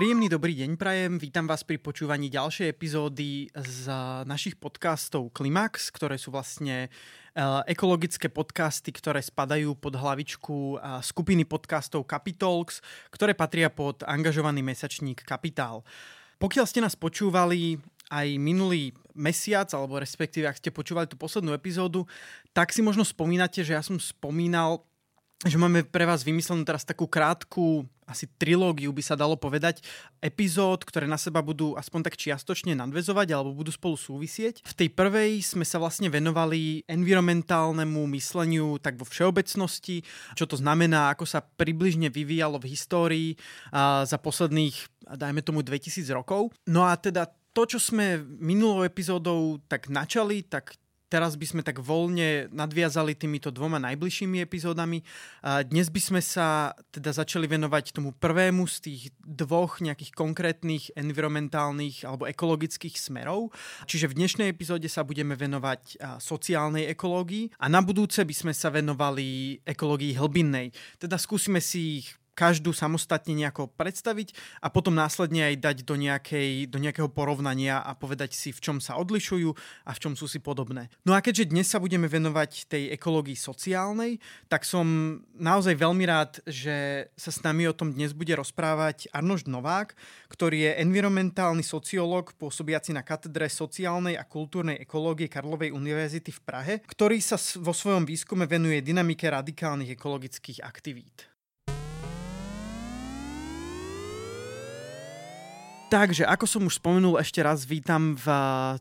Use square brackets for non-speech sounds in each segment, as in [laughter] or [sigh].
Príjemný dobrý deň prajem, vítam vás pri počúvaní ďalšej epizódy z našich podcastov Klimax, ktoré sú vlastne eh, ekologické podcasty, ktoré spadajú pod hlavičku eh, skupiny podcastov Capitalks, ktoré patria pod angažovaný mesačník Kapitál. Pokiaľ ste nás počúvali aj minulý mesiac, alebo respektíve ak ste počúvali tú poslednú epizódu, tak si možno spomínate, že ja som spomínal že máme pre vás vymyslenú teraz takú krátku asi trilógiu by sa dalo povedať, epizód, ktoré na seba budú aspoň tak čiastočne nadvezovať alebo budú spolu súvisieť. V tej prvej sme sa vlastne venovali environmentálnemu mysleniu tak vo všeobecnosti, čo to znamená, ako sa približne vyvíjalo v histórii za posledných, dajme tomu, 2000 rokov. No a teda to, čo sme minulou epizódou tak načali, tak teraz by sme tak voľne nadviazali týmito dvoma najbližšími epizódami. Dnes by sme sa teda začali venovať tomu prvému z tých dvoch nejakých konkrétnych environmentálnych alebo ekologických smerov. Čiže v dnešnej epizóde sa budeme venovať sociálnej ekológii a na budúce by sme sa venovali ekológii hlbinnej. Teda skúsime si ich každú samostatne nejako predstaviť a potom následne aj dať do, nejakej, do nejakého porovnania a povedať si, v čom sa odlišujú a v čom sú si podobné. No a keďže dnes sa budeme venovať tej ekológii sociálnej, tak som naozaj veľmi rád, že sa s nami o tom dnes bude rozprávať Arnošt Novák, ktorý je environmentálny sociológ pôsobiaci na katedre sociálnej a kultúrnej ekológie Karlovej univerzity v Prahe, ktorý sa vo svojom výskume venuje dynamike radikálnych ekologických aktivít. Takže, ako som už spomenul, ešte raz vítam v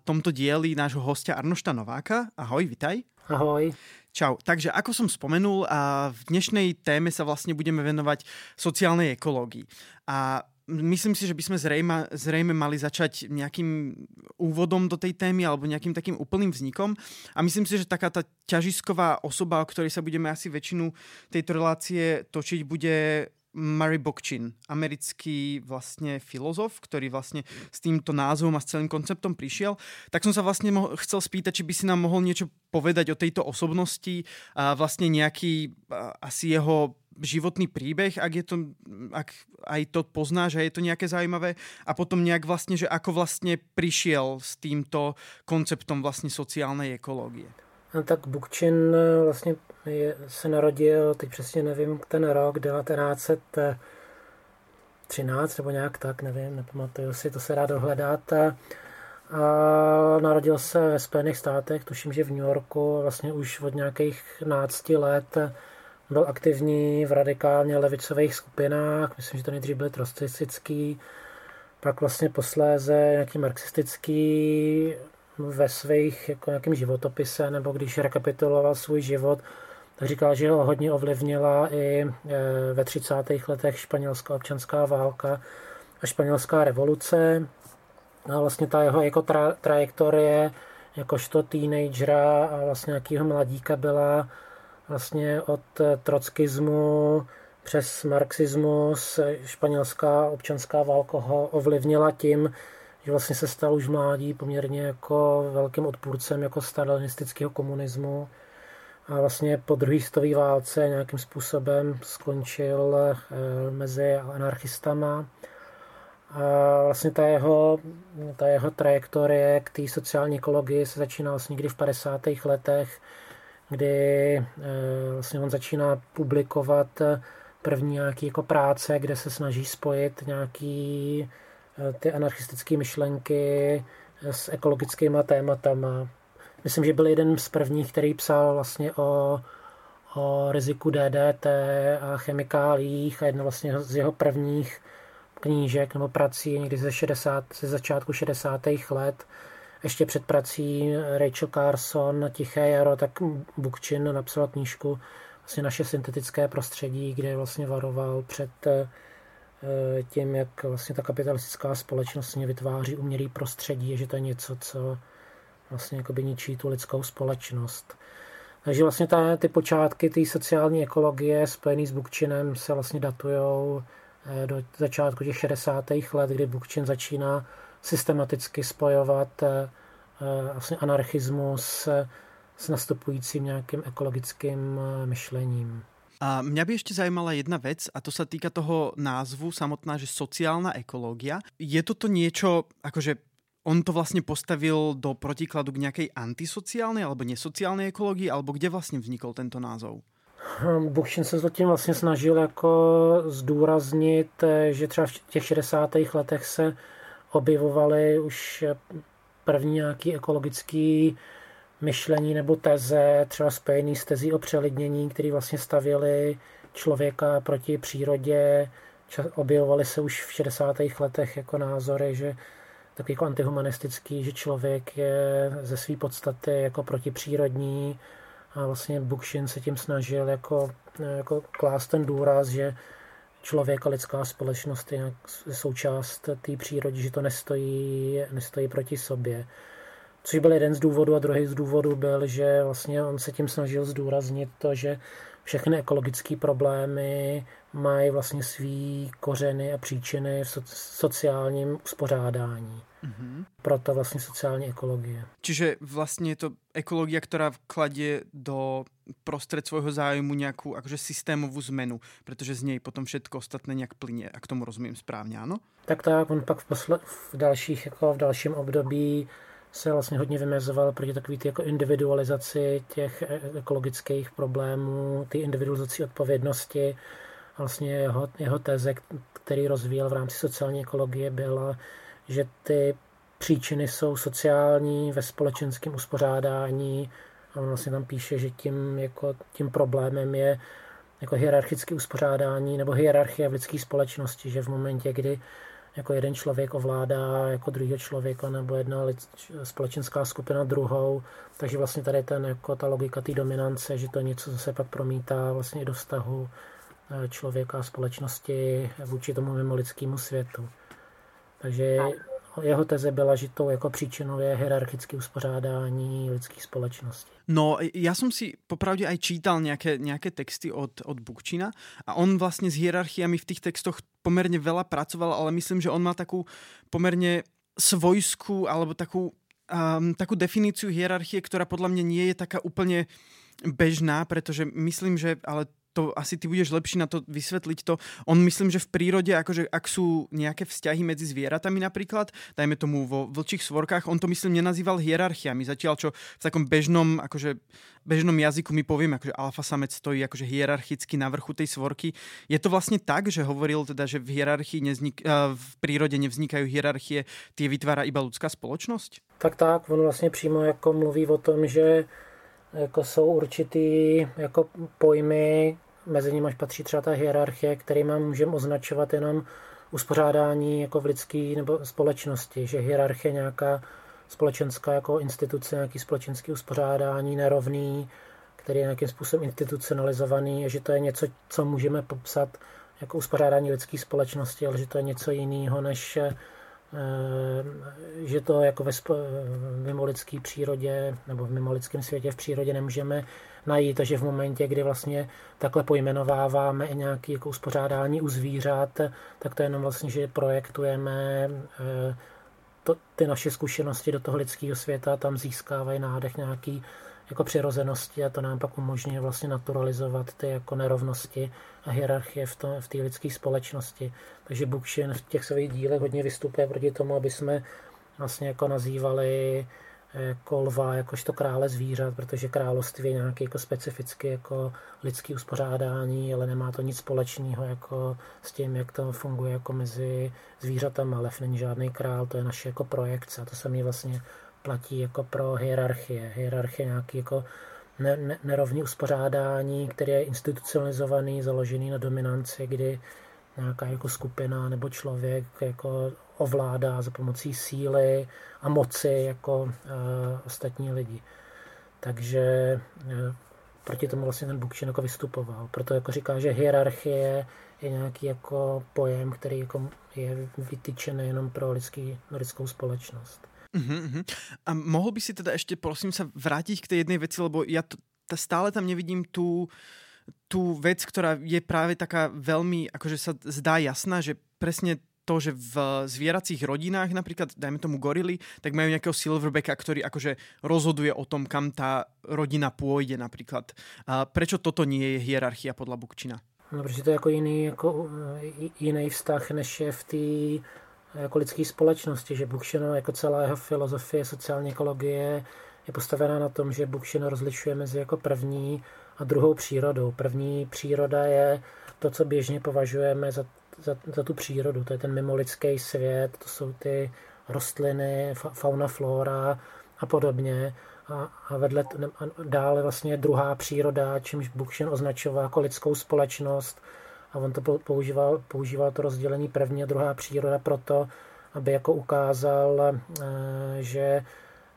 tomto dieli nášho hostia Arnošta Nováka. Ahoj, vitaj. Ahoj. Čau. Takže ako som spomenul, a v dnešnej téme sa vlastne budeme venovať sociálnej ekológii. A myslím si, že by sme zrejme, zrejme mali začať nejakým úvodom do tej témy alebo nejakým takým úplným vznikom. A myslím si, že taká tá ťažisková osoba, o ktorej sa budeme asi väčšinu tejto relácie točiť, bude Murray Bookchin, americký vlastne filozof, ktorý vlastne s týmto názvom a s celým konceptom prišiel, tak som sa vlastne mo- chcel spýtať, či by si nám mohol niečo povedať o tejto osobnosti a vlastne nejaký a, asi jeho životný príbeh, ak je to, ak aj to poznáš a je to nejaké zaujímavé a potom nejak vlastne, že ako vlastne prišiel s týmto konceptom vlastne sociálnej ekológie. No, tak Bukčin eh, vlastně je, se narodil, teď přesně nevím, ten rok 1913 nebo nějak tak, nevím, nepamatuju si, to se dá dohledat. A, a narodil se ve Spojených státech, tuším, že v New Yorku, vlastně už od nějakých 12 let byl aktivní v radikálně levicových skupinách, myslím, že to nejdřív byl trocistický, pak vlastně posléze nějaký marxistický ve svých jako nějakým životopise, nebo když rekapituloval svůj život, tak říkal, že ho hodně ovlivnila i e, ve 30. letech španělská občanská válka a španělská revoluce. A vlastně ta jeho jako tra, trajektorie jakožto teenagera a vlastně nějakého mladíka byla vlastně od trockismu přes marxismus, španělská občanská válka ho ovlivnila tím, že vlastně se stal už mládí poměrně jako velkým odpůrcem jako stalinistického komunismu a vlastně po druhé světové válce nějakým způsobem skončil eh, mezi anarchistama. A vlastně ta jeho, ta jeho trajektorie k té sociální ekologii se začíná vlastně někdy v 50. letech, kdy eh, vlastně on začíná publikovat první nějaký jako práce, kde se snaží spojit nějaký ty anarchistické myšlenky s ekologickými tématama. Myslím, že byl jeden z prvních, který psal vlastně o, o riziku DDT a chemikálích a jedna vlastně z jeho prvních knížek nebo prací někdy ze, 60, ze začátku 60. let. Ještě před prací Rachel Carson Tiché jaro, tak Bukčin napsal knížku vlastně naše syntetické prostředí, kde vlastně varoval před tím, jak vlastně ta kapitalistická společnost vytváří umělý prostředí, že to je něco, co vlastně ničí tu lidskou společnost. Takže vlastně ta, ty počátky té sociální ekologie spojený s Bukčinem se vlastně datujou eh, do začátku těch 60. let, kdy Bukčin začíná systematicky spojovat eh, eh, vlastně anarchismus s nastupujícím nějakým ekologickým myšlením. A mňa by ešte zajímala jedna vec a to sa týka toho názvu samotná, že sociálna ekológia. Je toto niečo, akože on to vlastně postavil do protikladu k nějaké antisociálnej alebo nesociálnej ekologii, alebo kde vlastně vznikl tento názov? Hm, Buchšin se zatím vlastně snažil jako zdůraznit, že třeba v těch 60. letech se objevovaly už první nějaký ekologický myšlení nebo teze, třeba spojený s tezí o přelidnění, který vlastně stavěli člověka proti přírodě. Objevovaly se už v 60. letech jako názory, že takový jako antihumanistický, že člověk je ze své podstaty jako protipřírodní a vlastně Bukšin se tím snažil jako, jako klást ten důraz, že člověk a lidská společnost je součást té přírody, že to nestojí, nestojí proti sobě. Což byl jeden z důvodů a druhý z důvodů byl, že vlastně on se tím snažil zdůraznit to, že všechny ekologické problémy mají vlastně svý kořeny a příčiny v sociálním uspořádání. Mm-hmm. Proto vlastně sociální ekologie. Čiže vlastně je to ekologie, která kladě do prostred svojho zájmu nějakou akože systémovou zmenu, protože z něj potom všetko ostatné nějak plyne, a k tomu rozumím správně, ano? Tak tak, on pak v, posle, v dalších, jako v dalším období se vlastně hodně vymezoval proti takové ty jako individualizaci těch e, ekologických problémů, ty individualizaci odpovědnosti. Vlastně jeho, jeho teze, který rozvíjel v rámci sociální ekologie, byla, že ty příčiny jsou sociální ve společenském uspořádání a on vlastně tam píše, že tím, jako, tím problémem je jako hierarchické uspořádání nebo hierarchie v lidské společnosti, že v momentě, kdy jako jeden člověk ovládá jako druhého člověka nebo jedna společenská skupina druhou, takže vlastně tady ten, jako ta logika té dominance, že to něco zase pak promítá vlastně i do vztahu eh, člověka a společnosti vůči tomu mimo lidskému světu. Takže jeho teze byla, že to jako příčinou je hierarchické uspořádání lidské společnosti. No, já jsem si popravdě aj čítal nějaké, nějaké texty od, od Bukčina a on vlastně s hierarchiami v těch textoch pomerne veľa pracoval, ale myslím, že on má takú pomerne svojskú alebo takú, um, takú definíciu hierarchie, ktorá podľa mňa nie je taká úplne bežná, pretože myslím, že ale to asi ty budeš lepší na to vysvetliť to. On myslím, že v prírode, akože ak sú nejaké vzťahy medzi zvieratami napríklad, dajme tomu vo vlčích svorkách, on to myslím nenazýval hierarchiami, zatiaľ čo v takom bežnom, akože bežnom jazyku my povieme, akože alfa samec stojí akože hierarchicky na vrchu tej svorky. Je to vlastne tak, že hovoril teda, že v hierarchii neznik, eh, v prírode nevznikajú hierarchie, tie vytvára iba ľudská spoločnosť? Tak tak, on vlastně přímo jako mluví o tom, že jako jsou určitý jako pojmy, mezi nimi patří třeba ta hierarchie, kterými můžeme označovat jenom uspořádání jako v lidské nebo společnosti, že hierarchie nějaká společenská jako instituce, nějaký společenský uspořádání nerovný, který je nějakým způsobem institucionalizovaný, že to je něco, co můžeme popsat jako uspořádání lidské společnosti, ale že to je něco jiného než že to jako ve mimo lidské přírodě nebo v mimo lidském světě v přírodě nemůžeme najít, takže v momentě, kdy vlastně takhle pojmenováváme i nějaké jako uspořádání u zvířat, tak to je jenom vlastně, že projektujeme eh, to, ty naše zkušenosti do toho lidského světa, tam získávají nádech nějaký jako přirozenosti a to nám pak umožňuje vlastně naturalizovat ty jako nerovnosti a hierarchie v, v té lidské společnosti. Takže Bukšin v těch svých dílech hodně vystupuje proti tomu, aby jsme vlastně jako nazývali jako lva jakožto krále zvířat, protože království je nějaký jako specificky jako lidský uspořádání, ale nemá to nic společného jako s tím, jak to funguje jako mezi zvířatama. Lev není žádný král, to je naše jako projekce a to samé vlastně platí jako pro hierarchie. Hierarchie nějaký jako ne, ne, nerovný uspořádání, který je institucionalizovaný, založený na dominanci, kdy nějaká jako skupina nebo člověk jako ovládá za pomocí síly a moci jako uh, ostatní lidi. Takže uh, proti tomu vlastně ten Bukšin jako vystupoval. Proto jako říká, že hierarchie je nějaký jako pojem, který jako je vytyčený jenom pro lidský, lidskou společnost. Uh-huh, uh-huh. A mohl by si teda ještě, prosím se, vrátit k té jedné věci, lebo já t- stále tam nevidím tu, tu vec, která je právě taká velmi, akože sa zdá jasná, že presne to, že v zvieracích rodinách, napríklad, dajme tomu gorily, tak majú nejakého silverbacka, ktorý akože rozhoduje o tom, kam tá rodina pôjde napríklad. A prečo toto nie je hierarchia podľa Bukčina? No, protože to je jako jiný, jako jiný vztah, než je v té jako lidské společnosti, že Bukšino jako celá jeho filozofie sociální ekologie je postavená na tom, že Bukšino rozlišuje mezi jako první a druhou přírodou. První příroda je to, co běžně považujeme za za, za tu přírodu. To je ten mimolidský svět, to jsou ty rostliny, fauna, flora a podobně. A, a vedle a dále vlastně druhá příroda, čímž Bookchin označoval jako lidskou společnost. A on to používal, používal to rozdělení první a druhá příroda proto, aby jako ukázal, eh, že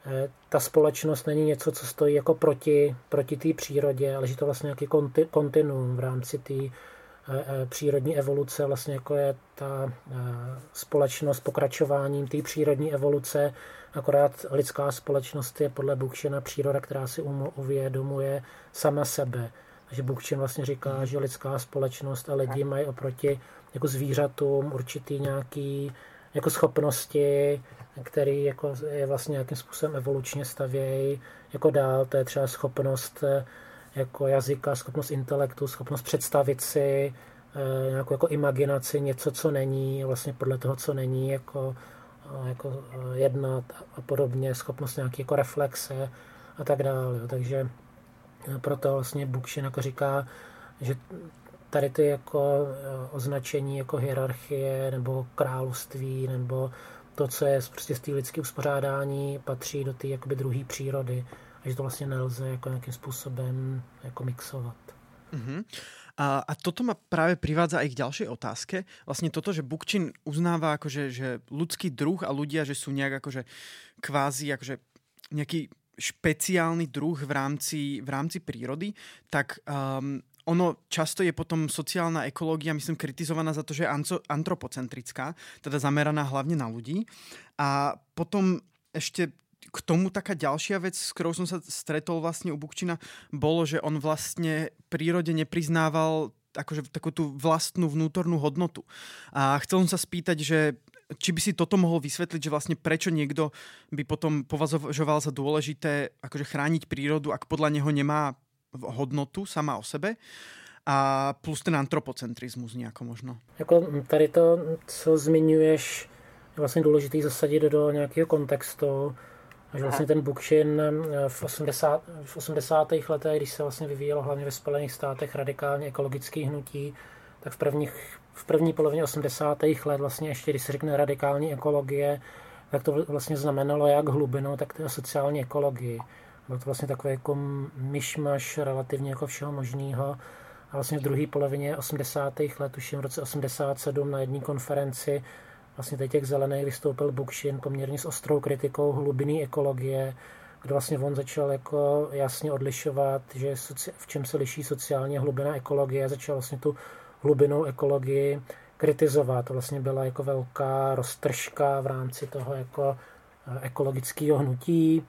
eh, ta společnost není něco, co stojí jako proti, proti té přírodě, ale že to vlastně nějaký kontinuum v rámci té E, e, přírodní evoluce vlastně jako je ta společnost pokračováním té přírodní evoluce, akorát lidská společnost je podle Bukšina příroda, která si uvědomuje sama sebe. Takže Bukšin vlastně říká, že lidská společnost a lidi mají oproti jako zvířatům určitý nějaký jako schopnosti, který jako je vlastně nějakým způsobem evolučně stavějí jako dál. To je třeba schopnost jako jazyka, schopnost intelektu, schopnost představit si eh, nějakou jako imaginaci, něco, co není, vlastně podle toho, co není, jako, eh, jako eh, jednat a podobně, schopnost nějaké jako reflexe a tak dále. Takže proto vlastně Bukšin jako říká, že tady ty jako označení jako hierarchie nebo království nebo to, co je prostě z té lidské uspořádání, patří do té jakoby druhé přírody a že to vlastně nelze jako nějakým způsobem jako mixovat. Uh-huh. A, a toto ma práve privádza aj k ďalšej otázke. Vlastne toto, že Bukčin uznáva akože, že ľudský druh a ľudia, že sú nejak akože kvázi akože nejaký špeciálny druh v rámci, v rámci prírody, tak um, ono často je potom sociálna ekológia, myslím, kritizovaná za to, že je antropocentrická, teda zameraná hlavne na ľudí. A potom ešte k tomu taká ďalšia vec, s ktorou som sa stretol vlastne u Bukčina, bolo, že on vlastne prírode nepriznával akože takú tú vlastnú vnútornú hodnotu. A chcel som sa spýtať, že či by si toto mohol vysvetliť, že vlastne prečo niekto by potom považoval za dôležité akože chrániť prírodu, ak podľa neho nemá hodnotu sama o sebe a plus ten antropocentrismus nějako možno. Jako tady to, co zmiňuješ, je vlastně důležité zasadit do nějakého kontextu, že vlastně ten Bookchin eh, v 80. v 80. letech, když se vlastně vyvíjelo hlavně ve Spojených státech radikálně ekologické hnutí, tak v, prvních, v první polovině 80. let vlastně ještě, když se řekne radikální ekologie, tak to vlastně znamenalo jak hlubinu, tak teda sociální ekologii. Byl to vlastně takový jako myšmaš relativně jako všeho možného. A vlastně v druhé polovině 80. let, už v roce 87 na jedné konferenci vlastně teď těch zelených vystoupil Bukšin poměrně s ostrou kritikou hlubinné ekologie, kde vlastně on začal jako jasně odlišovat, že v čem se liší sociálně hlubina ekologie, začal vlastně tu hlubinou ekologii kritizovat. To vlastně byla jako velká roztržka v rámci toho jako eh, ekologického hnutí,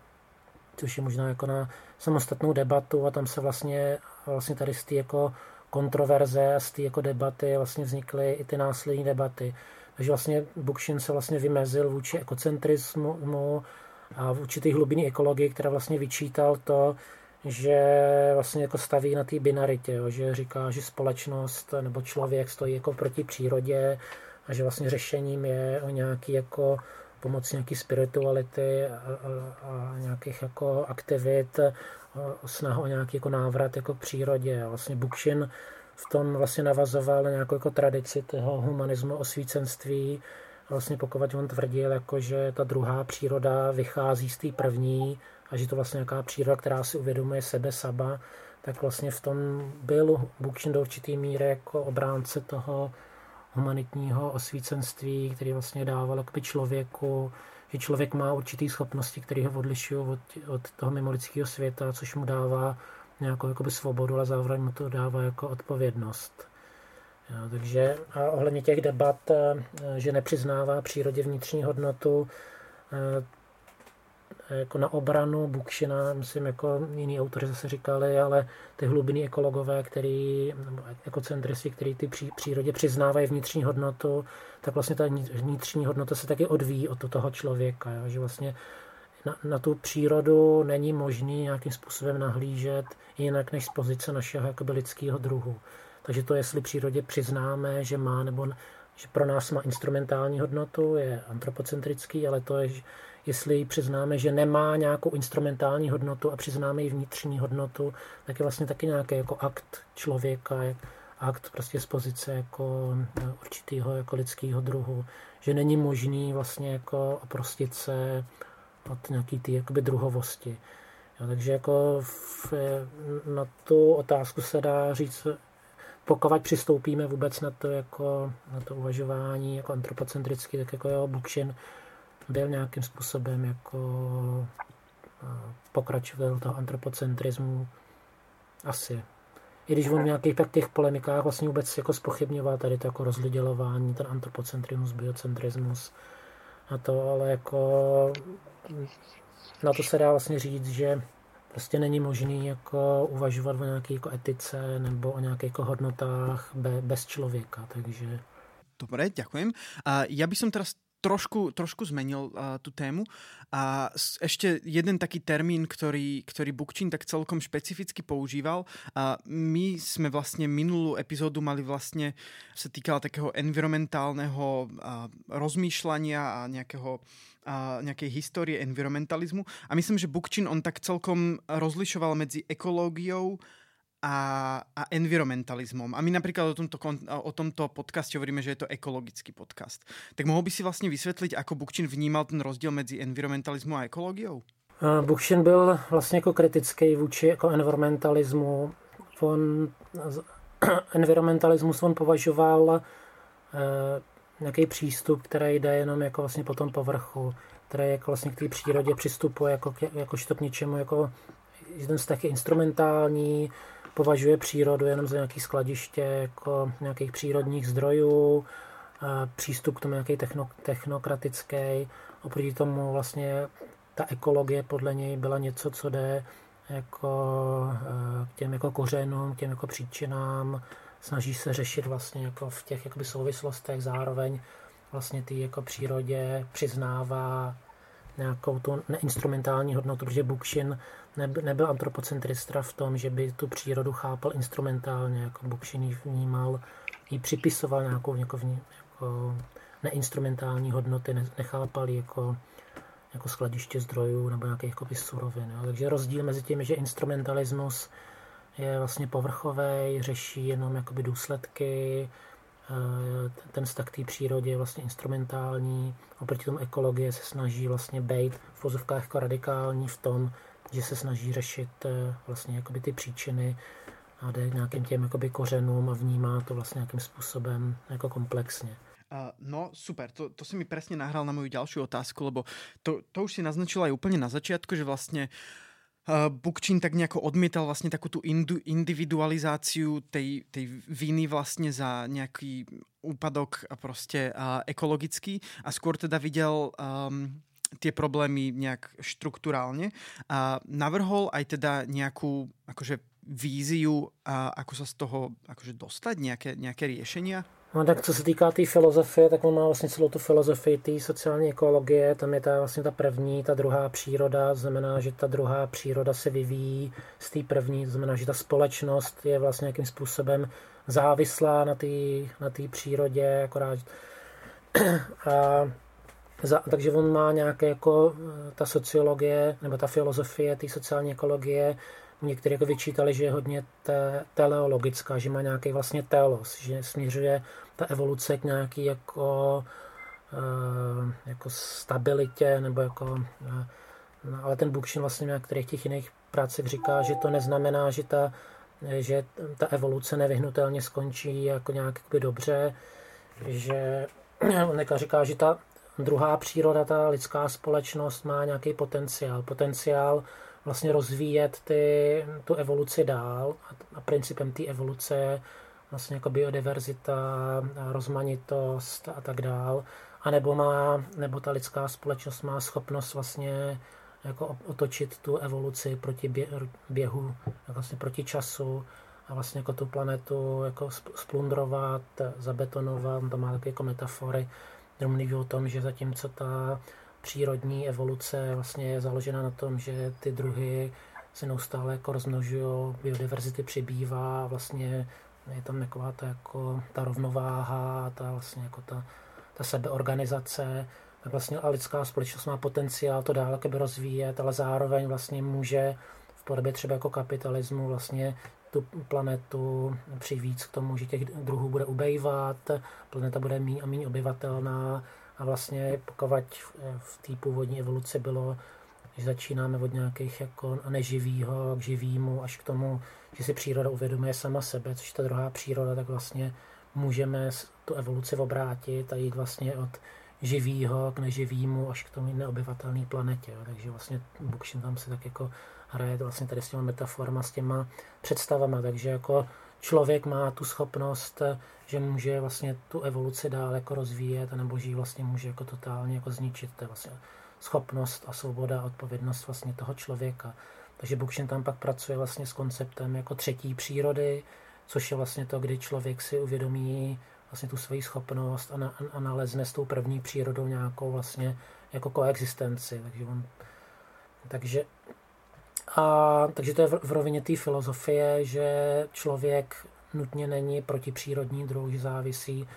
což je možná jako na samostatnou debatu a tam se vlastně, vlastně tady z té jako kontroverze a z té jako debaty vlastně vznikly i ty následní debaty. Takže vlastně Bukšin se vlastně vymezil vůči ekocentrismu a v určitý hlubinný ekologii, která vlastně vyčítal to, že vlastně jako staví na té binaritě, jo, že říká, že společnost nebo člověk stojí jako proti přírodě a že vlastně řešením je o nějaký jako pomocí nějaký spirituality a, a, a nějakých jako aktivit, snahu o nějaký jako návrat jako k přírodě. A vlastně Bukšin v tom vlastně navazoval na nějakou jako tradici toho humanismu osvícenství. Vlastně pokud on tvrdil, jako, že ta druhá příroda vychází z té první a že to vlastně nějaká příroda, která si uvědomuje sebe sama, tak vlastně v tom byl Bukšin do určitý míry jako obránce toho humanitního osvícenství, který vlastně dával jakoby člověku, že člověk má určitý schopnosti, které ho odlišují od, od toho mimolidského světa, což mu dává nějakou jakoby svobodu, ale zároveň mu to dává jako odpovědnost. Jo, takže a ohledně těch debat, eh, že nepřiznává přírodě vnitřní hodnotu, eh, jako na obranu Bukšina, myslím, jako jiný autoři zase říkali, ale ty hlubinní ekologové, který, nebo ekocentristi, který ty pří, přírodě přiznávají vnitřní hodnotu, tak vlastně ta vnitřní hodnota se taky odvíjí od toho člověka, jo? že vlastně na, na tu přírodu není možný nějakým způsobem nahlížet jinak než z pozice našeho jakoby lidského druhu. Takže to, jestli přírodě přiznáme, že má nebo že pro nás má instrumentální hodnotu, je antropocentrický, ale to je, jestli přiznáme, že nemá nějakou instrumentální hodnotu a přiznáme ji vnitřní hodnotu, tak je vlastně taky nějaký jako akt člověka, akt prostě z pozice jako určitého jako lidského druhu, že není možný vlastně jako oprostit se od nějaký ty jakoby druhovosti. Jo, takže jako v, na tu otázku se dá říct, pokud přistoupíme vůbec na to, jako, na to uvažování jako antropocentricky, tak jako jo, Bukšin byl nějakým způsobem jako pokračoval toho antropocentrismu asi. I když on v nějakých tak těch polemikách vlastně vůbec jako spochybňoval tady to jako rozlidělování, ten antropocentrismus, biocentrismus a to, ale jako na to se dá vlastně říct, že prostě není možný jako uvažovat o nějaké jako etice nebo o nějakých jako hodnotách bez člověka, takže... Dobre, ďakujem. A ja by som teraz trošku, trošku zmenil uh, tú tému. A ešte jeden taký termín, ktorý, ktorý Bukčín tak celkom špecificky používal. A my sme vlastne minulú epizódu mali vlastne, sa týkala takého environmentálneho uh, rozmýšľania a nejakého a nejakej histórie environmentalizmu. A myslím, že Bukčin on tak celkom rozlišoval medzi ekológiou a, a environmentalizmom. A my napríklad o tomto, o tomto podcaste hovoríme, že je to ekologický podcast. Tak mohol by si vlastne vysvetliť, ako Bukčin vnímal ten rozdiel mezi environmentalismem a ekológiou? Bukšin byl vlastně jako kritický vůči jako environmentalismu. On, [clears throat] environmentalismus on považoval eh, nějaký přístup, který jde jenom jako vlastně po tom povrchu, který jako vlastně k té přírodě přistupuje jako, jako k něčemu, jako ten vztah je instrumentální, považuje přírodu jenom za nějaký skladiště jako nějakých přírodních zdrojů, přístup k tomu nějaký techno, technokratický. Oproti tomu vlastně ta ekologie podle něj byla něco, co jde jako e, k těm jako kořenům, k těm jako příčinám, snaží se řešit vlastně jako v těch souvislostech, zároveň vlastně ty jako přírodě přiznává nějakou tu neinstrumentální hodnotu, protože Bukšin nebyl antropocentrista v tom, že by tu přírodu chápal instrumentálně, jako Bukšin ji vnímal, ji připisoval nějakou jako, jako neinstrumentální hodnoty, nechápal jako, jako skladiště zdrojů nebo nějakých jako surovin. Jo. Takže rozdíl mezi tím, že instrumentalismus je vlastně povrchový, řeší jenom jakoby důsledky, ten vztah k té přírodě je vlastně instrumentální, oproti tomu ekologie se snaží vlastně být v vozovkách jako radikální v tom, že se snaží řešit eh, vlastně jakoby ty příčiny a jde nějakým těm jakoby kořenům a vnímá to vlastně nějakým způsobem jako komplexně. No super, to, to si mi presne nahral na moju ďalšiu otázku, lebo to, to už si naznačila aj úplne na začiatku, že vlastne uh, Bukčín tak nejako odmietal vlastne takú tú individualizáciu tej, tej viny vlastne za nejaký úpadok a proste uh, ekologický a skôr teda videl um, tie problémy nejak štruktúrálne a navrhol aj teda nejakú akože víziu, a ako sa z toho akože dostať, nejaké, nejaké riešenia? No tak co se týká té tý filozofie, tak on má vlastně celou tu filozofii té sociální ekologie, tam je ta vlastně ta první, ta druhá příroda, znamená, že ta druhá příroda se vyvíjí z té první, znamená, že ta společnost je vlastně nějakým způsobem závislá na té na tý přírodě, akorát [clears throat] a za, takže on má nějaké jako ta sociologie nebo ta filozofie té sociální ekologie někteří jako vyčítali, že je hodně te, teleologická, že má nějaký vlastně telos, že směřuje ta evoluce k nějaký jako, uh, jako stabilitě, nebo jako, uh, no, ale ten Bukšin vlastně na některých těch jiných prácech říká, že to neznamená, že ta, že ta evoluce nevyhnutelně skončí jako nějak dobře, že [clears throat] on říká, že ta druhá příroda, ta lidská společnost má nějaký potenciál. Potenciál vlastně rozvíjet ty, tu evoluci dál. A, principem té evoluce je vlastně jako biodiverzita, rozmanitost a tak dál. A nebo má, nebo ta lidská společnost má schopnost vlastně jako otočit tu evoluci proti běhu, vlastně proti času a vlastně jako tu planetu jako splundrovat, zabetonovat, to má také jako metafory, kde mluví o tom, že zatímco ta přírodní evoluce vlastně je založena na tom, že ty druhy se neustále jako rozmnožují, biodiverzity přibývá, vlastně je tam taková ta, jako, ta rovnováha, ta vlastně jako ta, ta sebeorganizace, tak vlastně a lidská společnost má potenciál to dál rozvíjet, ale zároveň vlastně může v podobě třeba jako kapitalismu vlastně tu planetu přivíc k tomu, že těch druhů bude ubejvat, planeta bude méně a méně obyvatelná a vlastně pokud v té původní evoluci bylo, že začínáme od nějakých jako neživýho k živýmu až k tomu, že si příroda uvědomuje sama sebe, což ta druhá příroda, tak vlastně můžeme tu evoluci obrátit a jít vlastně od živýho k neživýmu až k tomu neobyvatelné planetě. Jo. Takže vlastně Bukšin tam se tak jako hraje vlastně tady s těma metaforama, s těma představama, takže jako člověk má tu schopnost, že může vlastně tu evoluci dál jako rozvíjet, nebo že ji vlastně může jako totálně jako zničit. To je vlastně schopnost a svoboda a odpovědnost vlastně toho člověka. Takže Bukšin tam pak pracuje vlastně s konceptem jako třetí přírody, což je vlastně to, kdy člověk si uvědomí vlastně tu svoji schopnost a, na, a nalezne s tou první přírodou nějakou vlastně jako koexistenci. Takže on, takže a, takže to je v, v rovině té filozofie, že člověk nutně není protipřírodní druh, že závisí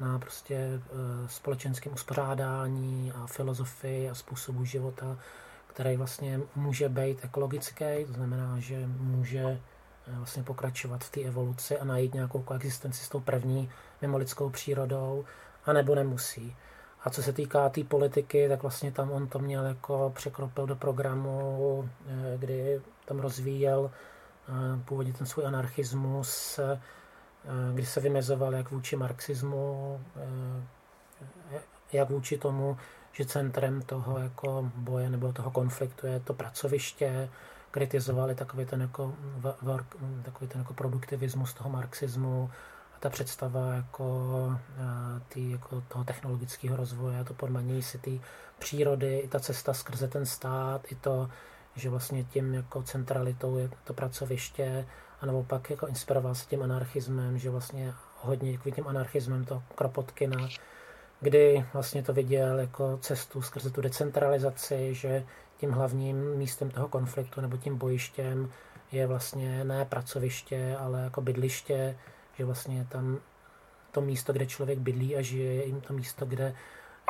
na prostě e, společenském uspořádání a filozofii a způsobu života, který vlastně může být ekologický, to znamená, že může e, vlastně pokračovat v té evoluci a najít nějakou koexistenci s tou první mimo lidskou přírodou, anebo nemusí. A co se týká té tý politiky, tak vlastně tam on to měl jako překropil do programu, eh, kdy tam rozvíjel eh, původně ten svůj anarchismus, eh, kdy se vymezoval jak vůči marxismu, jak vůči tomu, že centrem toho jako boje nebo toho konfliktu je to pracoviště, kritizovali takový ten jako, takový ten jako produktivismus toho marxismu, ta představa jako, eh, tý, jako toho technologického rozvoje, to podmanění si té přírody, i ta cesta skrze ten stát, i to, že vlastně tím jako centralitou je to pracoviště a naopak jako inspiroval se tím anarchismem, že vlastně hodně jako tím anarchismem to Kropotkina, kdy vlastně to viděl jako cestu skrze tu decentralizaci, že tím hlavním místem toho konfliktu nebo tím bojištěm je vlastně ne pracoviště, ale jako bydliště, že vlastně tam to místo, kde člověk bydlí a žije, je jim to místo, kde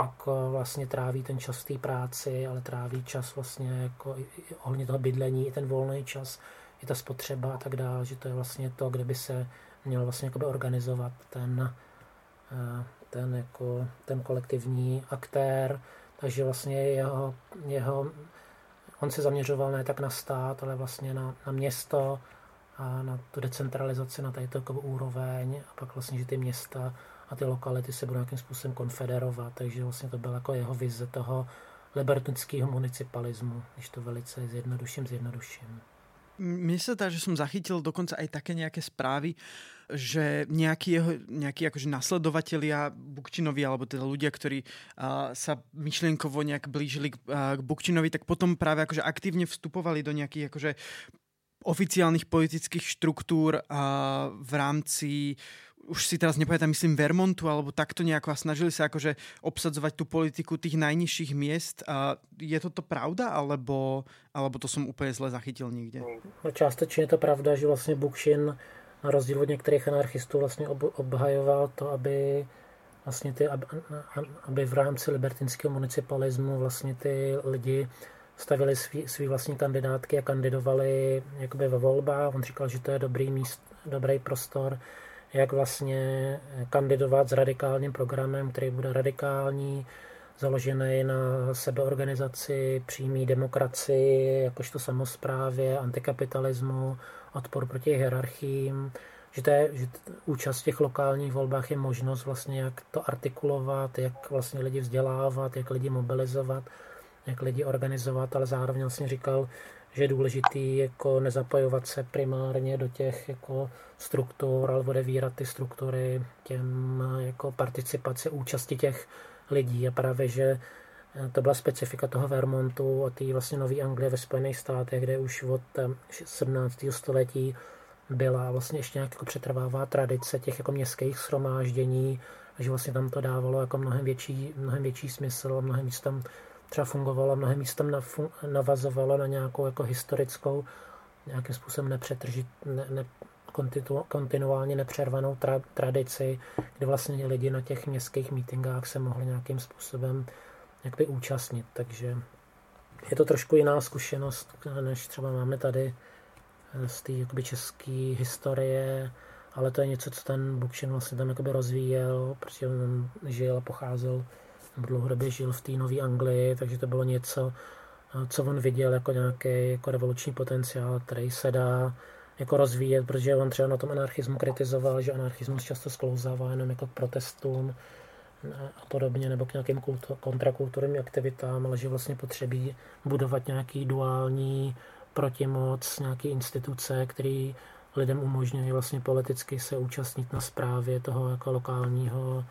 jako vlastně tráví ten čas v té práci, ale tráví čas vlastně jako ohledně toho bydlení, i ten volný čas, i ta spotřeba a tak dále, že to je vlastně to, kde by se měl vlastně organizovat ten, eh, ten, jako, ten kolektivní aktér, takže vlastně jeho, jeho, on se zaměřoval ne tak na stát, ale vlastně na, na město, a na tu decentralizaci na tady takovou úroveň a pak vlastně, že ty města a ty lokality se budou nějakým způsobem konfederovat, takže vlastně to byla jako jeho vize toho libertnického municipalismu, když to velice zjednoduším, zjednoduším. Mne sa dá, že som zachytil dokonca aj také nejaké správy, že nejakí, jeho, nejakí akože nasledovatelia Bukčinovi, alebo teda ľudia, ktorí uh, sa myšlienkovo nejak blížili k, uh, k Bukčinovi, tak potom práve akože aktívne vstupovali do nejakých akože oficiálnych politických štruktúr a v rámci už si teraz nepamätám, myslím Vermontu, alebo takto nejako a snažili sa akože obsadzovať tú politiku tých najnižších miest. A je toto pravda, alebo, alebo to som úplně zle zachytil někde? No, částečně je to pravda, že vlastně Bukšin na rozdíl od některých anarchistů vlastně ob, obhajoval to, aby vlastně ty, aby, aby v rámci libertinského municipalismu vlastně ty lidi stavili svý, svý vlastní kandidátky a kandidovali jakoby ve volbách. On říkal, že to je dobrý míst, dobrý prostor, jak vlastně kandidovat s radikálním programem, který bude radikální, založený na sebeorganizaci, přímý demokracii, jakožto samozprávě, antikapitalismu, odpor proti hierarchiím, že, to je, že účast v těch lokálních volbách je možnost vlastně, jak to artikulovat, jak vlastně lidi vzdělávat, jak lidi mobilizovat jak lidi organizovat, ale zároveň vlastně říkal, že je důležitý jako nezapojovat se primárně do těch jako struktur, ale odevírat ty struktury těm jako participaci, účasti těch lidí. A právě, že to byla specifika toho Vermontu a té vlastně Nové Anglie ve Spojených státech, kde už od 17. století byla vlastně ještě nějak jako přetrvává tradice těch jako městských shromáždění, že vlastně tam to dávalo jako mnohem větší, mnohem větší smysl a mnohem víc tam třeba fungovalo, mnohem víc tam navazovalo na nějakou jako historickou, nějakým způsobem nepřetržit, ne, ne, kontinu, kontinuálně nepřervanou tra, tradici, kdy vlastně lidi na těch městských meetingách se mohli nějakým způsobem jakby účastnit. Takže je to trošku jiná zkušenost, než třeba máme tady eh, z té české historie, ale to je něco, co ten Bookchin vlastně tam jakoby rozvíjel, protože on žil a pocházel, nebo dlouhodobě žil v té Nové Anglii, takže to bylo něco, eh, co on viděl jako nějaký jako revoluční potenciál, který se dá jako rozvíjet, protože on třeba na tom anarchismu kritizoval, že anarchismus často sklouzává jenom jako k protestům, a podobně, nebo k nějakým kultu, kontrakulturním aktivitám, ale že vlastně potřebí budovat nějaký duální protimoc, nějaké instituce, které lidem umožňují vlastně politicky se účastnit na správě toho jako lokálního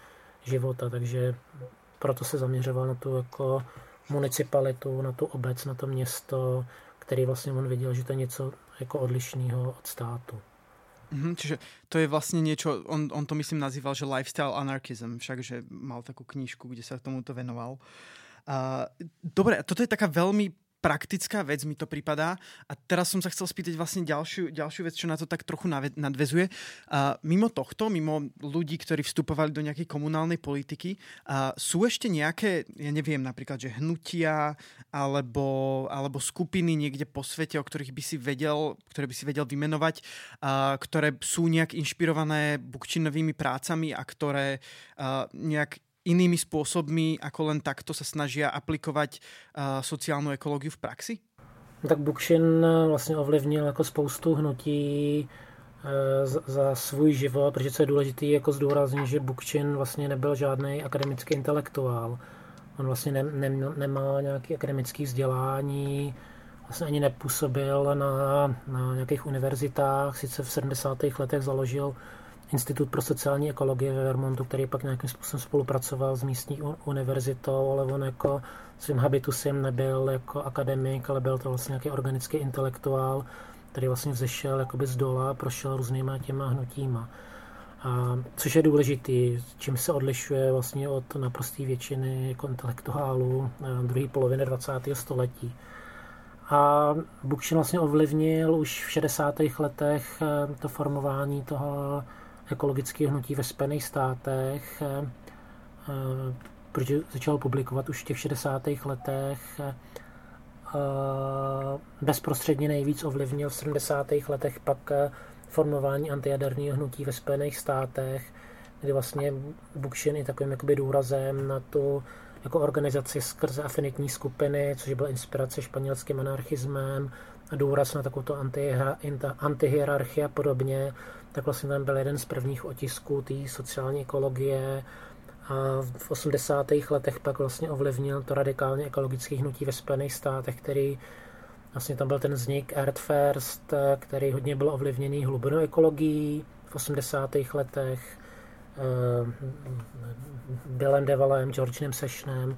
života, takže proto se zaměřoval na tu jako municipalitu, na tu obec, na to město, který vlastně on viděl, že to je něco jako odlišného od státu. Mm, čiže to je vlastne niečo, on, on to myslím nazýval, že lifestyle anarchism, však, že mal takú knížku, kde sa tomuto venoval. Uh, dobre, toto je taká veľmi praktická vec mi to pripadá. A teraz som sa chcel spýtať vlastne ďalšiu, ďalšiu vec, čo na to tak trochu nadvezuje. A mimo tohto, mimo ľudí, ktorí vstupovali do nejakej komunálnej politiky, a sú ešte nejaké, ja neviem, napríklad, že hnutia alebo, alebo skupiny niekde po svete, o ktorých by si vedel, ktoré by si vedel vymenovať, a, ktoré sú nejak inšpirované Bukčinovými prácami a ktoré a, nejak inými spôsobmi, ako len takto sa snažia aplikovať uh, sociálnu ekológiu v praxi? No tak Bukšin eh, vlastně ovlivnil jako spoustu hnutí eh, za svůj život, protože co je důležité jako zdůraznit, že Bukčin vlastně nebyl žádný akademický intelektuál. On vlastně ne, ne, nemá nějaký akademický vzdělání, vlastně ani nepůsobil na, na nějakých univerzitách, sice v 70. letech založil Institut pro sociální ekologii ve Vermontu, který pak nějakým způsobem spolupracoval s místní univerzitou, ale on jako svým habitusem nebyl jako akademik, ale byl to vlastně nějaký organický intelektuál, který vlastně vzešel jakoby z dola, prošel různýma těma hnutíma. A, což je důležitý, čím se odlišuje vlastně od naprosté většiny jako intelektuálů eh, druhé poloviny 20. století. A Bukšin vlastně ovlivnil už v 60. letech eh, to formování toho ekologické hnutí ve Spojených státech, eh, eh, protože začal publikovat už v těch 60. letech. Eh, bezprostředně nejvíc ovlivnil v 70. letech pak formování antijaderního hnutí ve Spojených státech, kdy vlastně Bukšin je takovým jakoby důrazem na tu jako organizaci skrze afinitní skupiny, což byla inspirace španělským anarchismem, důraz na takovou antihierarchii a podobně, tak vlastně tam byl jeden z prvních otisků té sociální ekologie a v 80. letech pak vlastně ovlivnil to radikálně ekologické hnutí ve Spojených státech, který vlastně tam byl ten vznik Earth First, který hodně byl ovlivněný hlubinou ekologií v 80. letech, eh, Billem Devalem, Georgem Sessionem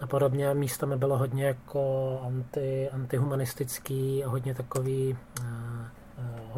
a podobně. Místami bylo hodně jako anti, antihumanistický a hodně takový uh,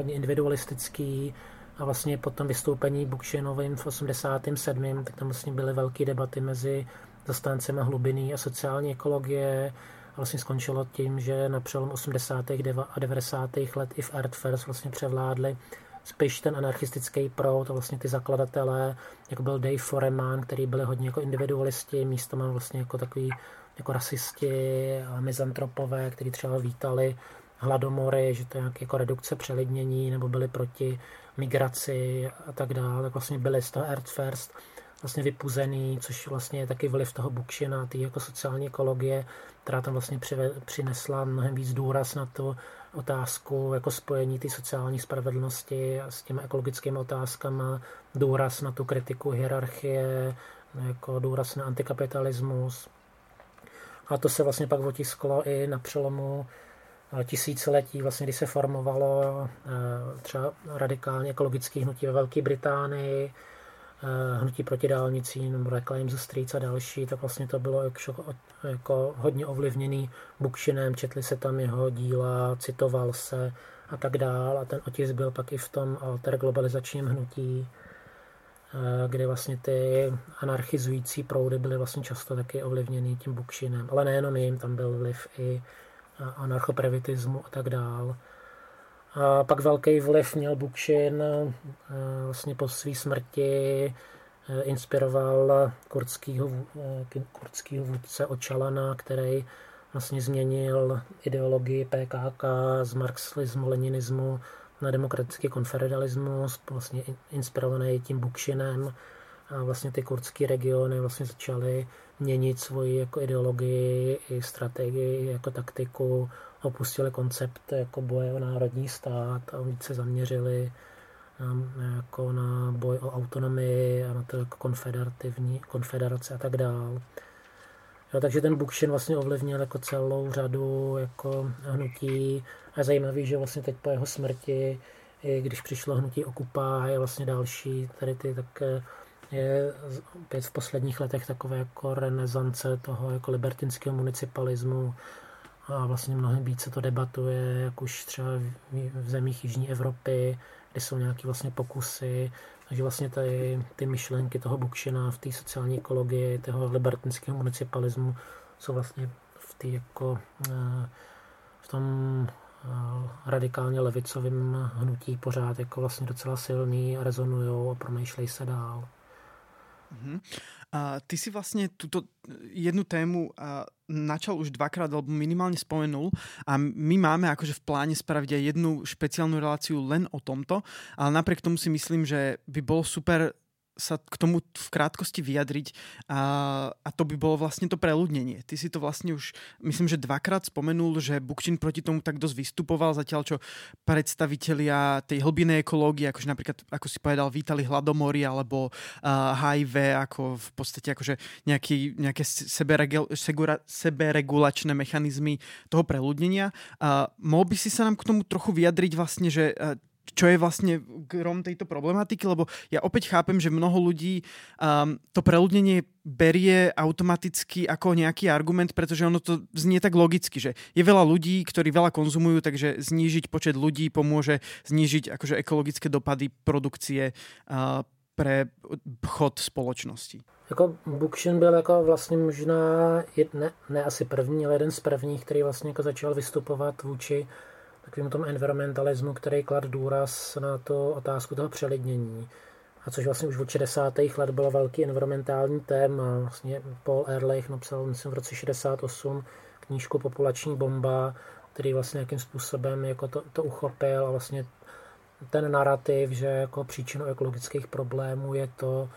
hodně individualistický a vlastně po tom vystoupení Bukšinovým v 87. tak tam vlastně byly velké debaty mezi zastáncemi hlubiny a sociální ekologie a vlastně skončilo tím, že na přelom 80. a 90. let i v Art First vlastně převládly spíš ten anarchistický proud a vlastně ty zakladatelé, jako byl Dave Foreman, který byli hodně jako individualisti, místo má vlastně jako takový jako rasisti a mizantropové, kteří třeba vítali hladomory, že to je nějaké jako redukce přelidnění, nebo byli proti migraci a tak dále, tak vlastně byli z toho Earth First vlastně vypuzený, což vlastně je taky vliv toho Bukšina, ty jako sociální ekologie, která tam vlastně přinesla mnohem víc důraz na tu otázku jako spojení ty sociální spravedlnosti s těmi ekologickými otázkami, důraz na tu kritiku hierarchie, jako důraz na antikapitalismus, A to se vlastně pak otisklo i na přelomu tisíciletí, vlastně, kdy se formovalo třeba radikálně ekologické hnutí ve Velké Británii, hnutí proti dálnicím, Reclaim the Streets a další, tak vlastně to bylo jako, jako hodně ovlivněný Bookshinem, četli se tam jeho díla, citoval se a tak dál. A ten otisk byl pak i v tom alterglobalizačním hnutí, kde vlastně ty anarchizující proudy byly vlastně často taky ovlivněný tím Bookshinem, ale nejenom jim, tam byl vliv i anarchoprevitismu a tak dál. A pak velký vliv měl Bukshin, vlastně po své smrti inspiroval kurdského, kurdského vůdce Očalana, který vlastně změnil ideologii PKK z marxismu, leninismu na demokratický konfederalismus, vlastně inspirovaný tím Bukšinem. A vlastně ty kurdské regiony vlastně začaly měnit svoji jako ideologii i strategii, jako taktiku, opustili koncept jako boje o národní stát a více zaměřili na, jako na boj o autonomii a na to jako konfederativní, konfederace a tak dále. Jo, takže ten Bukšin vlastně ovlivnil jako celou řadu jako hnutí a je zajímavý, že vlastně teď po jeho smrti, i když přišlo hnutí Okupa a vlastně další tady ty, tak je opět v posledních letech takové jako renesance toho jako libertinského municipalismu a vlastně mnohem víc se to debatuje, jak už třeba v zemích Jižní Evropy, kde jsou nějaké vlastně pokusy takže vlastně tady ty myšlenky toho Bukšina v té sociální ekologii, toho libertinského municipalismu jsou vlastně v té jako eh, v tom eh, radikálně levicovém hnutí pořád jako vlastně docela silný a rezonují a promýšlej se dál. Mm-hmm. A ty si vlastně tuto jednu tému načal už dvakrát, alebo minimálne spomenul a my máme akože v pláne spraviť jednu špeciálnu reláciu len o tomto, ale napriek tomu si myslím, že by bolo super sa k tomu v krátkosti vyjadriť a, a to by bolo vlastne to preľudnenie. Ty si to vlastne už, myslím, že dvakrát spomenul, že Bukčin proti tomu tak dosť vystupoval, zatiaľ čo predstavitelia tej hlbinej ekológie, akože napríklad, ako si povedal, vítali hladomory alebo uh, HIV ako v podstate akože nejaký, nejaké seberegul, seberegulačné mechanizmy toho preľudnenia. Uh, mohol by si sa nám k tomu trochu vyjadriť vlastne, že uh, čo je vlastne grom tejto problematiky, lebo ja opäť chápem, že mnoho ľudí um, to preľudnenie berie automaticky ako nejaký argument, pretože ono to znie tak logicky, že je veľa ľudí, ktorí veľa konzumujú, takže znížiť počet ľudí pomôže znížiť akože ekologické dopady produkcie uh, pre chod společnosti. Jako Bukšin byl jako vlastně možná, ne, ne asi první, ale jeden z prvních, který vlastně jako začal vystupovat vůči takovým tom environmentalismu, který klad důraz na to otázku toho přelidnění. A což vlastně už od 60. let bylo velký environmentální téma. Vlastně Paul Ehrlich napsal, myslím, v roce 68 knížku Populační bomba, který vlastně nějakým způsobem jako to, to uchopil a vlastně ten narrativ, že jako příčinou ekologických problémů je to,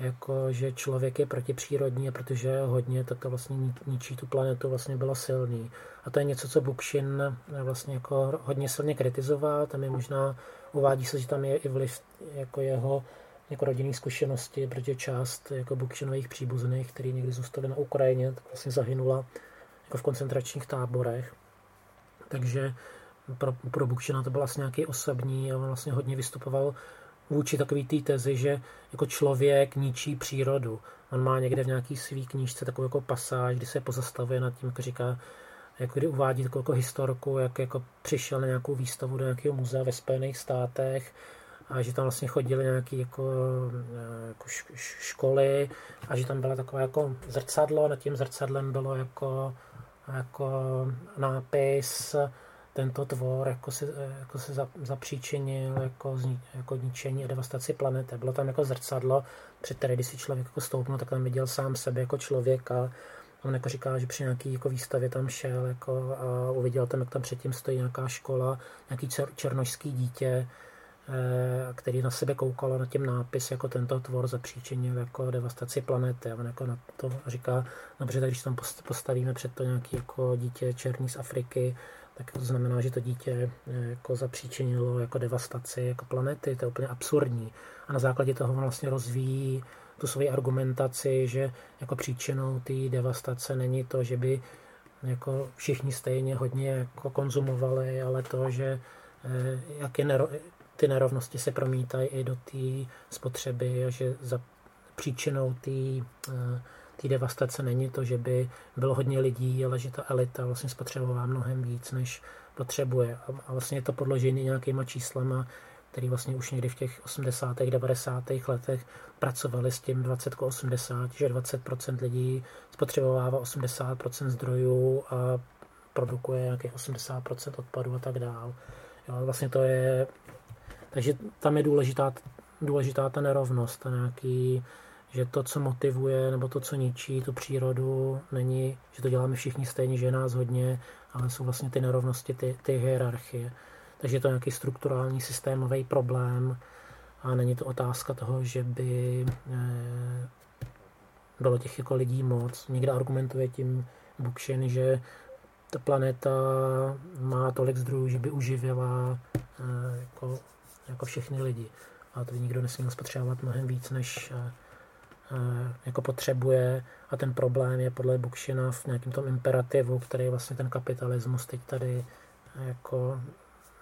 jako, že člověk je protipřírodní, protože hodně tak to vlastně ničí tu planetu, vlastně bylo silný. A to je něco, co Bukšin vlastně jako hodně silně kritizoval, tam je možná, uvádí se, že tam je i vliv jako jeho jako rodinný zkušenosti, protože část jako Bukšinových příbuzných, který někdy zůstali na Ukrajině, tak vlastně zahynula jako v koncentračních táborech. Takže pro, pro Bukšina to byl vlastně nějaký osobní a on vlastně hodně vystupoval vůči takový té tezi, že jako člověk ničí přírodu. On má někde v nějaký svý knížce takovou jako pasáž, kdy se pozastavuje nad tím, jako říká, jako kdy uvádí takovou jako historku, jak jako přišel na nějakou výstavu do nějakého muzea ve Spojených státech a že tam vlastně chodili nějaké jako, jako školy a že tam byla taková jako zrcadlo, nad tím zrcadlem bylo jako, jako nápis tento tvor jako se, jako se zapříčinil jako, jako ničení a devastaci planety. Bylo tam jako zrcadlo, před které když si člověk jako stoupnul, tak tam viděl sám sebe jako člověka. On jako říká, že při nějaký jako výstavě tam šel jako a uviděl tam, jak tam předtím stojí nějaká škola, nějaký čer, černožský dítě, eh, který na sebe koukalo na tím nápis, jako tento tvor zapříčinil jako devastaci planety. A on jako na to říká, dobře, tak když tam postavíme před to nějaký jako dítě černý z Afriky, tak to znamená, že to dítě eh, jako zapříčinilo jako devastaci jako planety, to je úplně absurdní. A na základě toho vlastně rozvíjí tu svoji argumentaci, že jako příčinou té devastace není to, že by jako všichni stejně hodně jako konzumovali, ale to, že eh, jak je nero, ty nerovnosti se promítají i do té spotřeby a že za příčinou té té devastace není to, že by bylo hodně lidí, ale že ta elita vlastně spotřebovala mnohem víc, než potřebuje. A vlastně je to podložené nějakýma číslama, který vlastně už někdy v těch 80. 90. letech pracovali s tím 20 k 80, že 20% lidí spotřebovává 80% zdrojů a produkuje nějakých 80% odpadů a tak dále. Jo, vlastně to je, takže tam je důležitá, důležitá ta nerovnost, a nějaký, že to, co motivuje, nebo to, co ničí tu přírodu, není, že to děláme všichni stejně, že je nás hodně, ale jsou vlastně ty nerovnosti, ty, ty hierarchie. Takže je to nějaký strukturální systémový problém a není to otázka toho, že by eh, bylo těch jako lidí moc. Někdo argumentuje tím Bookchin, že ta planeta má tolik zdrojů, že by uživila eh, jako, jako všechny lidi. A to by nikdo nesměl spotřebovat mnohem víc, než eh, jako potřebuje a ten problém je podle Bookshina v nějakém tom imperativu, který vlastně ten kapitalismus teď tady jako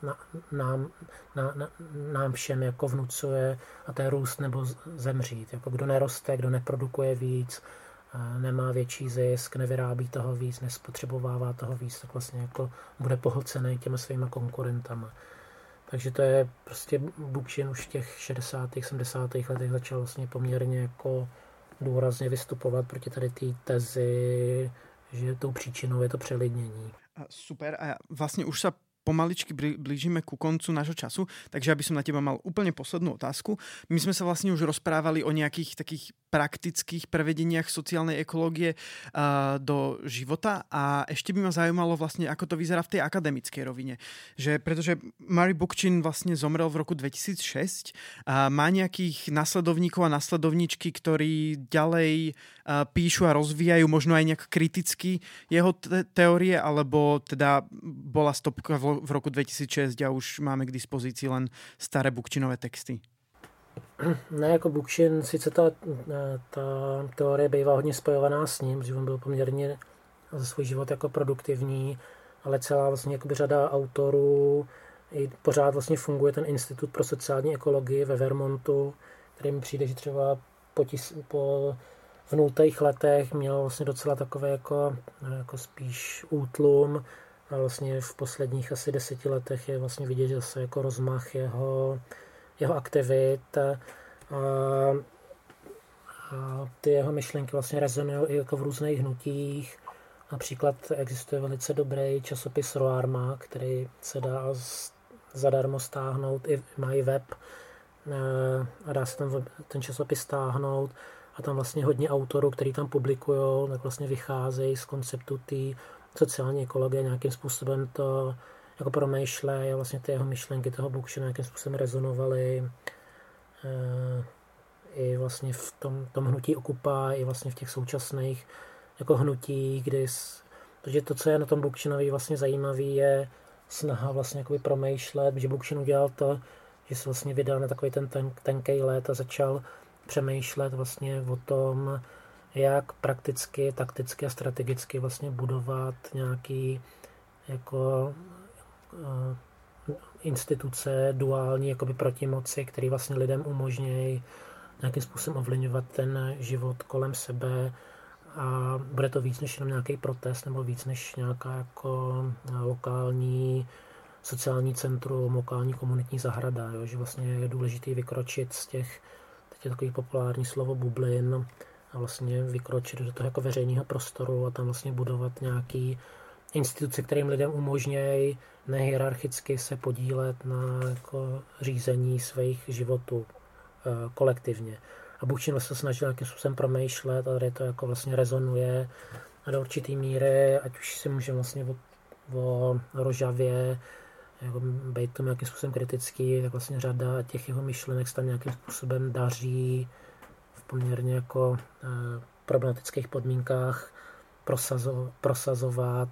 na, nám, na, na, nám všem jako vnucuje a to je růst nebo zemřít. Jako kdo neroste, kdo neprodukuje víc, nemá větší zisk, nevyrábí toho víc, nespotřebovává toho víc, tak vlastně jako bude pohlcený těma svýma konkurentama. Takže to je prostě Bukšin už v těch 60. 70. letech začal vlastně poměrně jako důrazně vystupovat proti tady té tezi, že tou příčinou je to přelidnění. Super. A vlastně už se pomaličky blížime ku koncu nášho času, takže aby som na teba mal úplne poslednú otázku. My sme sa vlastne už rozprávali o nejakých takých praktických prevedeniach sociálnej ekológie uh, do života a ešte by ma zaujímalo vlastne, ako to vyzerá v tej akademickej rovine. Že, pretože Mary Bookchin vlastne zomrel v roku 2006 a má nejakých nasledovníkov a nasledovníčky, ktorí ďalej uh, píšu a rozvíjajú možno aj nejak kriticky jeho te teórie, alebo teda bola stopka v roku 2006 a už máme k dispozici len staré Bookchinové texty. Ne, jako Bookchin, sice ta, ta teorie bývá hodně spojovaná s ním, že on byl poměrně za svůj život jako produktivní, ale celá vlastně řada autorů, i pořád vlastně funguje ten Institut pro sociální ekologii ve Vermontu, který mi přijde, že třeba po, tis, po v nultých letech měl vlastně docela takové jako, jako spíš útlum a vlastně v posledních asi deseti letech je vlastně vidět, že se jako rozmach jeho jeho aktivit a, a ty jeho myšlenky vlastně rezonují i jako v různých hnutích. Například existuje velice dobrý časopis Roarma, který se dá zadarmo stáhnout, i mají web a dá se tam ten časopis stáhnout a tam vlastně hodně autorů, který tam publikují, tak vlastně vycházejí z konceptu té sociální ekologie, nějakým způsobem to jako promýšlej a vlastně ty jeho myšlenky toho Bookše nějakým způsobem rezonovaly e, i vlastně v tom, tom hnutí okupa, i vlastně v těch současných jako hnutí, kdy protože to, co je na tom Bookchinovi vlastně zajímavý, je snaha vlastně jakoby promýšlet, že Bookchin udělal to, že se vlastně vydal na takový ten, ten tenkej let a začal přemýšlet vlastně o tom, jak prakticky, takticky a strategicky vlastně budovat nějaký jako Eh, instituce duální jakoby protimoci, který vlastně lidem umožňují nějakým způsobem ovlivňovat ten život kolem sebe a bude to víc než jenom nějaký protest nebo víc než nějaká jako lokální sociální centrum, lokální komunitní zahrada, jo? že vlastně je důležité vykročit z těch, teď je takový populární slovo bublin, a vlastně vykročit do toho jako veřejného prostoru a tam vlastně budovat nějaký instituce, kterým lidem umožňují nehierarchicky se podílet na jako řízení svých životů e, kolektivně. A Buchčin se snažil nějakým způsobem promýšlet, a tady to jako vlastně rezonuje a do určitý míry, ať už si můžeme vlastně o, o Rožavě jako být tomu nějakým způsobem kritický, tak vlastně řada těch jeho myšlenek se tam nějakým způsobem daří poměrně jako e, problematických podmínkách prosazo, prosazovat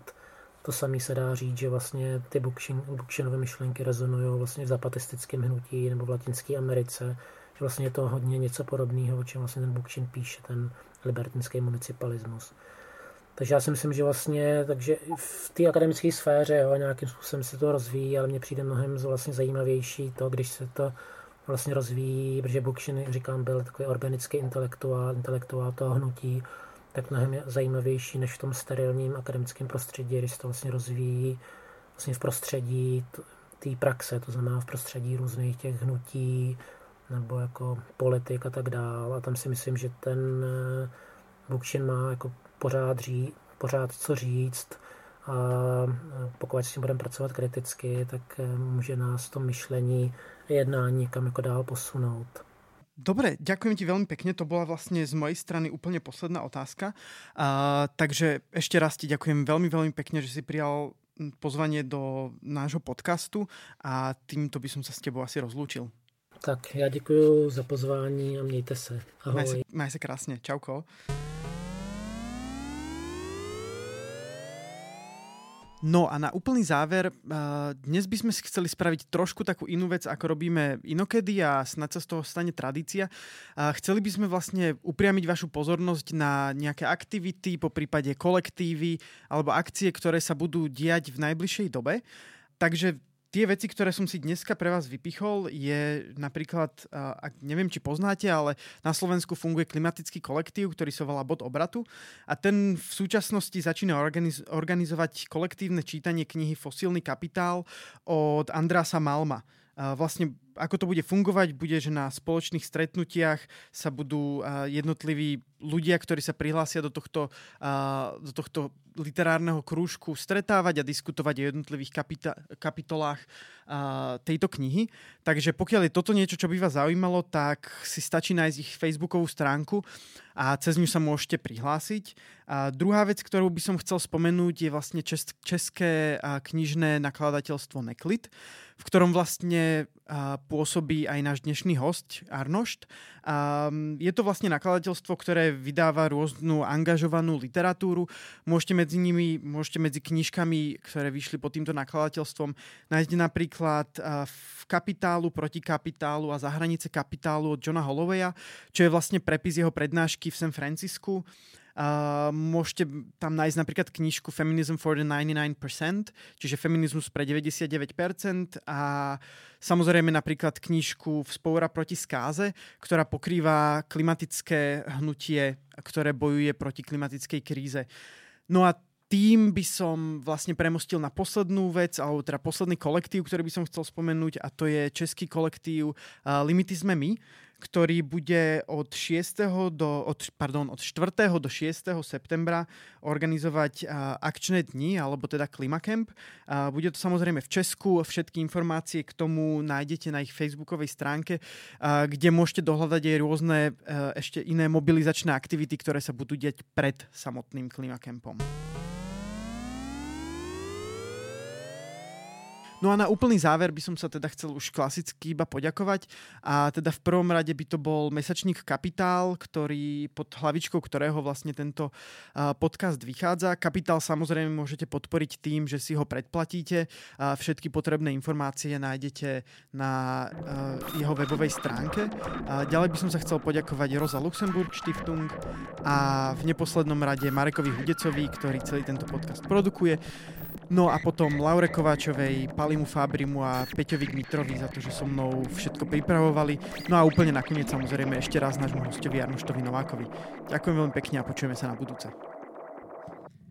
to samé se dá říct, že vlastně ty Bookchinové myšlenky rezonují vlastně v zapatistickém hnutí nebo v Latinské Americe, že vlastně je to hodně něco podobného, o čem vlastně ten Bookchin píše, ten libertinský municipalismus. Takže já si myslím, že vlastně takže v té akademické sféře jo, nějakým způsobem se to rozvíjí, ale mně přijde mnohem vlastně zajímavější to, když se to vlastně rozvíjí, protože Bookchin, říkám, byl takový organický intelektuál, intelektuál toho hnutí, tak mnohem zajímavější než v tom sterilním akademickém prostředí, když se to vlastně rozvíjí vlastně v prostředí té praxe, to znamená v prostředí různých těch hnutí nebo jako politik a tak dále. A tam si myslím, že ten eh, Bookchin má jako pořád, ří, pořád co říct a eh, pokud s tím budeme pracovat kriticky, tak eh, může nás to myšlení a jednání kam jako dál posunout. Dobre, ďakujem ti veľmi pekne. To bola vlastne z mojej strany úplne posledná otázka. Uh, takže ešte raz ti ďakujem veľmi, veľmi pekne, že si prijal pozvanie do nášho podcastu a týmto by som sa s tebou asi rozlúčil. Tak, já děkuji za pozvání a mějte se. Ahoj. Maj se, maj se krásně. Čauko. No a na úplný záver, dnes by sme si chceli spraviť trošku takú inú vec, ako robíme inokedy a snad sa z toho stane tradícia. Chceli by sme vlastne upriamiť vašu pozornosť na nejaké aktivity, po prípade kolektívy alebo akcie, ktoré sa budú diať v najbližšej dobe. Takže Tie veci, ktoré som si dneska pre vás vypichol, je napríklad, ak neviem, či poznáte, ale na Slovensku funguje klimatický kolektív, ktorý sa volá Bod obratu a ten v súčasnosti začína organiz- organizovať kolektívne čítanie knihy Fosílny kapitál od Andrasa Malma. Vlastne ako to bude fungovať, bude, že na spoločných stretnutiach sa budú jednotliví ľudia, ktorí sa prihlásia do tohto, do tohto literárneho krúžku stretávať a diskutovať o jednotlivých kapita- kapitolách tejto knihy. Takže pokiaľ je toto niečo, čo by vás zaujímalo, tak si stačí nájsť ich facebookovú stránku a cez ňu sa môžete prihlásiť. A druhá vec, ktorú by som chcel spomenúť, je vlastne čes- české knižné nakladateľstvo Neklit, v ktorom vlastne pôsobí aj náš dnešný host Arnošt. Je to vlastne nakladateľstvo, ktoré vydáva rôznu angažovanú literatúru. Môžete medzi nimi, môžete medzi knižkami, ktoré vyšli pod týmto nakladateľstvom, nájsť napríklad v kapitálu, proti kapitálu a za hranice kapitálu od Johna Holloweya, čo je vlastne prepis jeho prednášky v San Francisku. Uh, môžete tam nájsť napríklad knižku Feminism for the 99%, čiže feminizmus pre 99% a samozrejme napríklad knižku Vzpoura proti skáze, ktorá pokrýva klimatické hnutie, ktoré bojuje proti klimatickej kríze. No a tým by som vlastne premostil na poslednú vec, alebo teda posledný kolektív, ktorý by som chcel spomenúť a to je český kolektív uh, Limity sme my, ktorý bude od 6. do, od, pardon, od 4. do 6. septembra organizovať uh, akčné dni, alebo teda Klimacamp. Uh, bude to samozrejme v Česku, všetky informácie k tomu nájdete na ich facebookovej stránke, uh, kde môžete dohľadať aj rôzne uh, ešte iné mobilizačné aktivity, ktoré sa budú diať pred samotným Klimacampom. No a na úplný záver by som sa teda chcel už klasicky iba poďakovať a teda v prvom rade by to bol mesačník Kapitál, ktorý pod hlavičkou ktorého vlastne tento podcast vychádza. Kapitál samozrejme môžete podporiť tým, že si ho predplatíte. Všetky potrebné informácie nájdete na jeho webovej stránke. Ďalej by som sa chcel poďakovať Rosa Luxemburg Stiftung a v neposlednom rade Marekovi Hudecovi, ktorý celý tento podcast produkuje. No a potom Laure Kováčovej, Palimu Fabrimu a Peťovi Mitrovi za to, že so mnou všetko pripravovali. No a úplne nakoniec samozrejme ešte raz nášmu hostovi Arnoštovi Novákovi. Ďakujem veľmi pekne a počujeme sa na budúce.